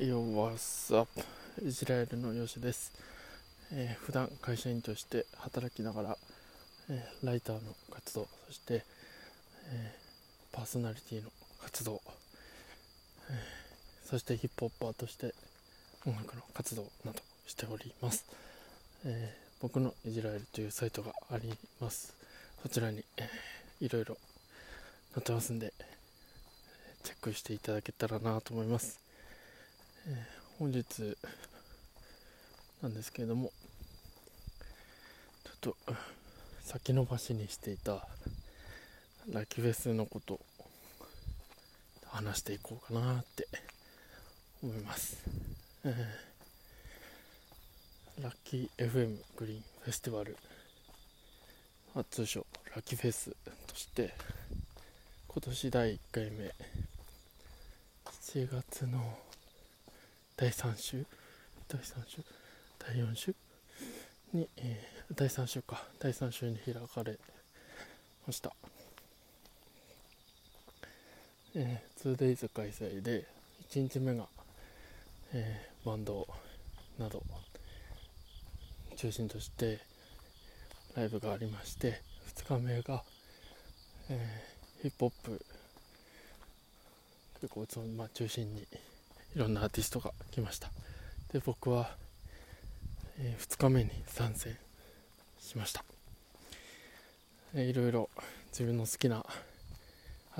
Yo, what's up? イスラエルのヨシです、えー、普段会社員として働きながら、えー、ライターの活動そして、えー、パーソナリティの活動、えそしてヒップホッパーとして音楽の活動などしております、え僕のイスラエルというサイトがあります。そちらに、えー、いろいろ載ってますんでチェックしていただけたらなと思います、えー、本日なんですけれどもちょっと先延ばしにしていたラキフェスのこと話していこうかなって思います、えー、ラッキー FM グリーンフェスティバル通称ラッキーフェスとして今年第1回目7月の第3週？第3週？第4週？に、えー、第3週か。第3週に開かれました、えー、2days 開催で1日目が、えー、バンドなど中心としてライブがありまして2日目が、えー、ヒップホップ結構その、まあ、中心にいろんなアーティストが来ました。で僕は、えー、2日目に参戦しました、え、いろいろ自分の好きな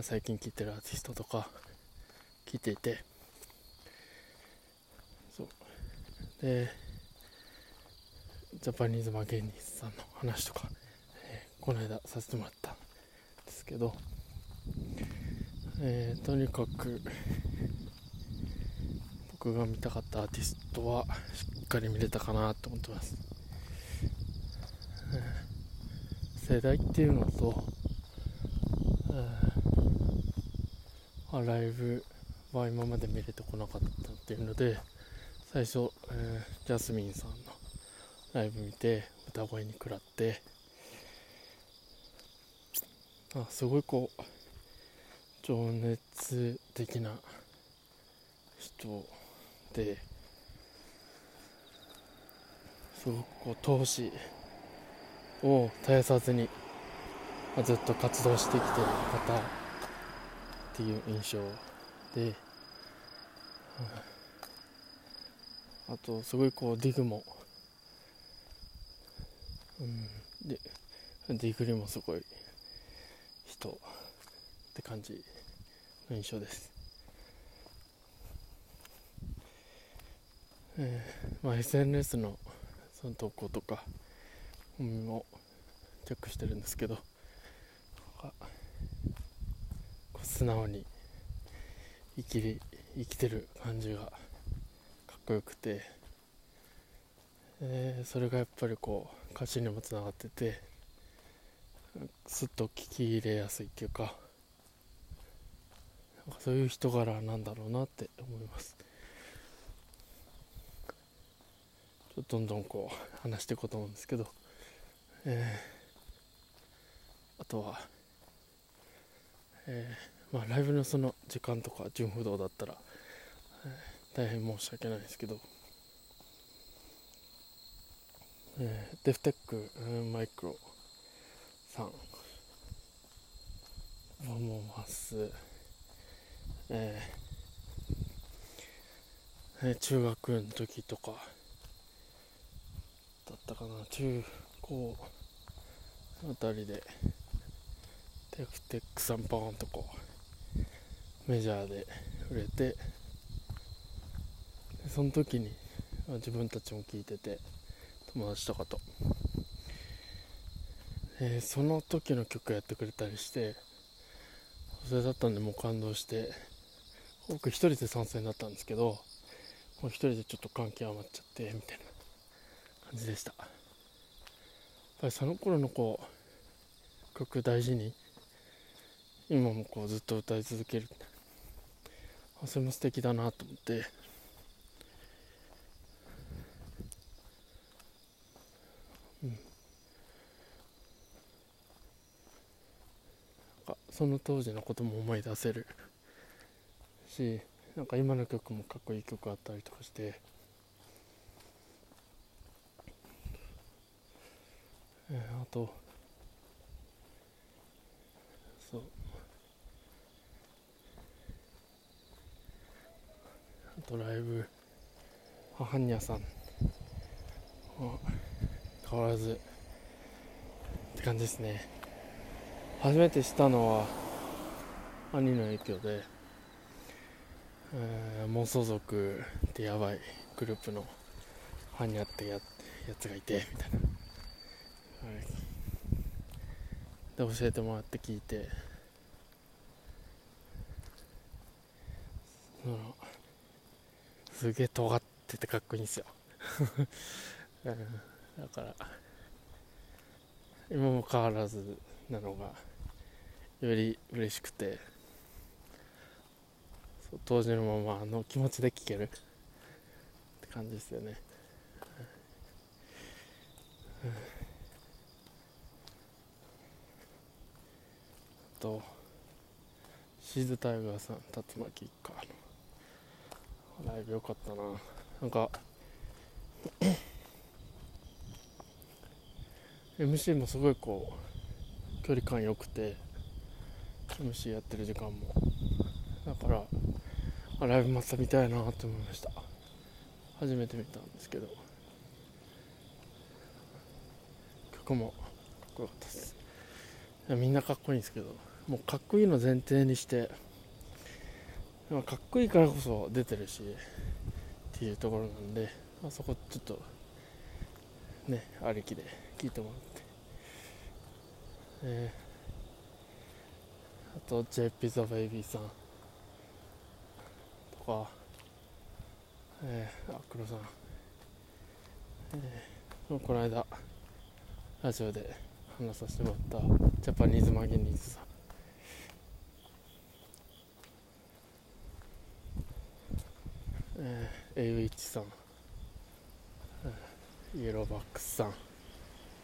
最近聴いてるアーティストとか聞いていて。そう。でジャパニーズマ芸人さんの話とか、えー、この間させてもらったんですけど。えー、とにかく僕が見たかったアーティストはしっかり見れたかなと思ってます、世代っていうのと、えー、ライブは今まで見れてこなかったっていうので最初、えー、ジャスミンさんのライブ見て歌声に食らってあすごいこう情熱的な人ですごくこう闘志を絶やさずに、ずっと活動してきてる方っていう印象で、あとすごいこうディグも、うん、でディグリもすごい人って感じの印象です、えーまあ、SNS のその投稿とかもチェックしてるんですけど素直に生きり生きてる感じがかっこよくて、えー、それがやっぱりこう歌詞にもつながっててすっと聞き入れやすいっていうかそういう人柄なんだろうなって思いますちょっとどんどんこう話していこうと思うんですけど、えー、あとは、えー、まあ、ライブのその時間とか純不動だったら、えー、大変申し訳ないですけど、えー、デフテック、マイクロさん思います。えー、中学の時とか。かな中高あたりでテクテクさんパーンとこうメジャーで売れてその時に自分たちも聞いてて友達とかと、その時の曲やってくれたりしてそれだったんでもう感動して僕一人で参戦だったんですけどもう一人でちょっと感極まっちゃってみたいな。じでした。やっぱりその頃のこう曲大事に今もこうずっと歌い続ける。それも素敵だなと思って。その当時のことも思い出せるし、なんか今の曲もかっこいい曲あったりとかして。えー、あと。そう。あとライブ。母にゃさん。変わらず。って感じですね。初めて知ったのは。兄の影響で、えー、妄想族ってやばい。グループの。ハニャってややつがいて。みたいな、で教えてもらって聞いて。そのすげえ尖っててかっこいいんですよ、うん、だから今も変わらずなのがより嬉しくて。当時のままあの気持ちで聴ける。って感じですよね、とシーズタイガーさん竜巻一家のライブよかったな。なんか MC もすごいこう距離感良くて MC やってる時間も。だからライブまた見たいなって思いました。初めて見たんですけど。曲もかっこよかったです。みんなかっこいいんですけど。もうかっこいいの前提にしてかっこいいからこそ出てるしっていうところなんで、まあ、そこちょっとねありきで聞いてもらって、えー、あと JP ザ・ベイビーさん。とか、えー、あ黒さん、えー、この間ラジオで話させてもらったジャパニーズマギニーズさん。えー、エイウィッチさん、イエローバックスさん、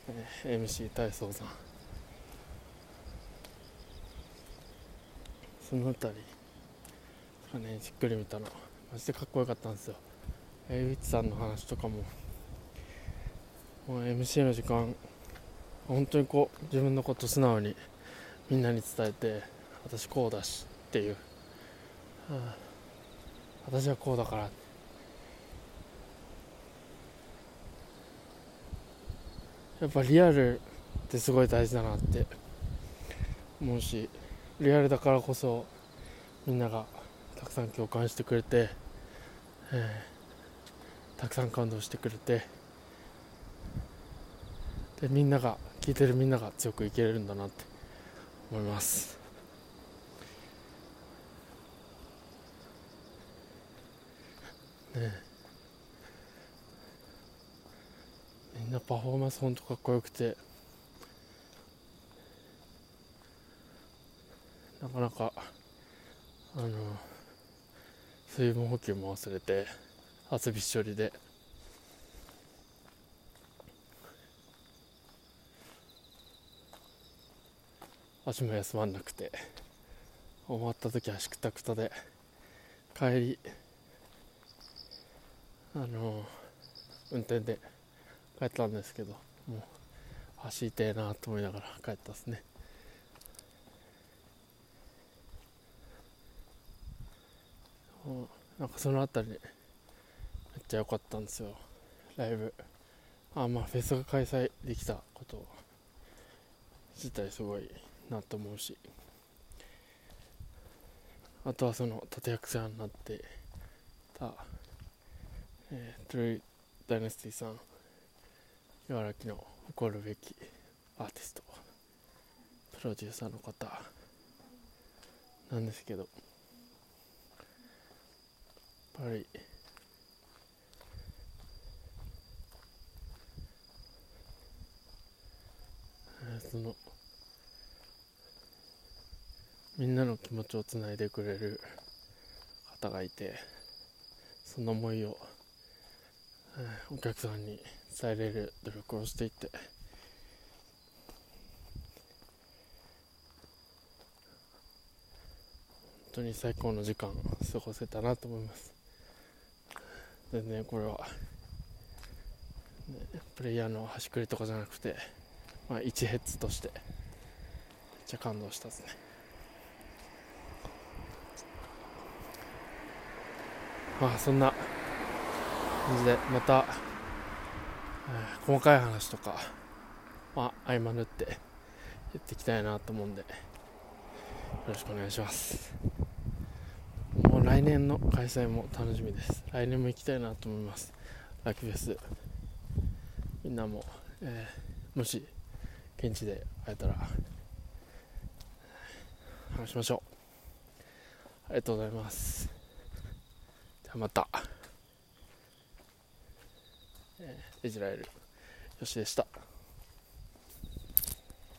えー、MC 体操さん。その辺り。がねじっくり見たの。マジでかっこよかったんですよ。エイウィッチさんの話とかも。もう MC の時間本当にこう自分のこと素直にみんなに伝えて私こうだしっていう、はあ私はこうだから。やっぱリアルってすごい大事だなって思うしリアルだからこそみんながたくさん共感してくれて、えー、たくさん感動してくれてでみんなが聞いてるみんなが強く生きれるんだなって思います。ねみんなパフォーマンスほんとかっこよくてなかなかあの水分補給も忘れて汗びっしょりで。足も休まんなくて終わった時は足くたくたで帰りあの運転で帰ったんですけどもう走りてえなと思いながら帰ったですね。なんかその辺りめっちゃ良かったんですよ。ライブ。あまあフェスが開催できたこと自体すごいなと思うし。あとはその立役者になってたえー、トゥルーダイナスティさん茨城の誇るべきアーティストプロデューサーの方なんですけどやっぱりそのみんなの気持ちをつないでくれる方がいてその思いをお客さんに伝えれる努力をしていって本当に最高の時間過ごせたなと思います。全然これは、ね、プレイヤーの端くりとかじゃなくて、まあ、一ヘッズとしてめっちゃ感動したですね。まあそんな感じでまた、えー、細かい話とかまあ合間縫ってやっていきたいなと思うんでよろしくお願いします。もう来年の開催も楽しみです。来年も行きたいなと思います。ラキフェス。みんなも、えー、もし現地で会えたら話しましょう。ありがとうございます。じゃあまた、えー、イジラエルよしでした。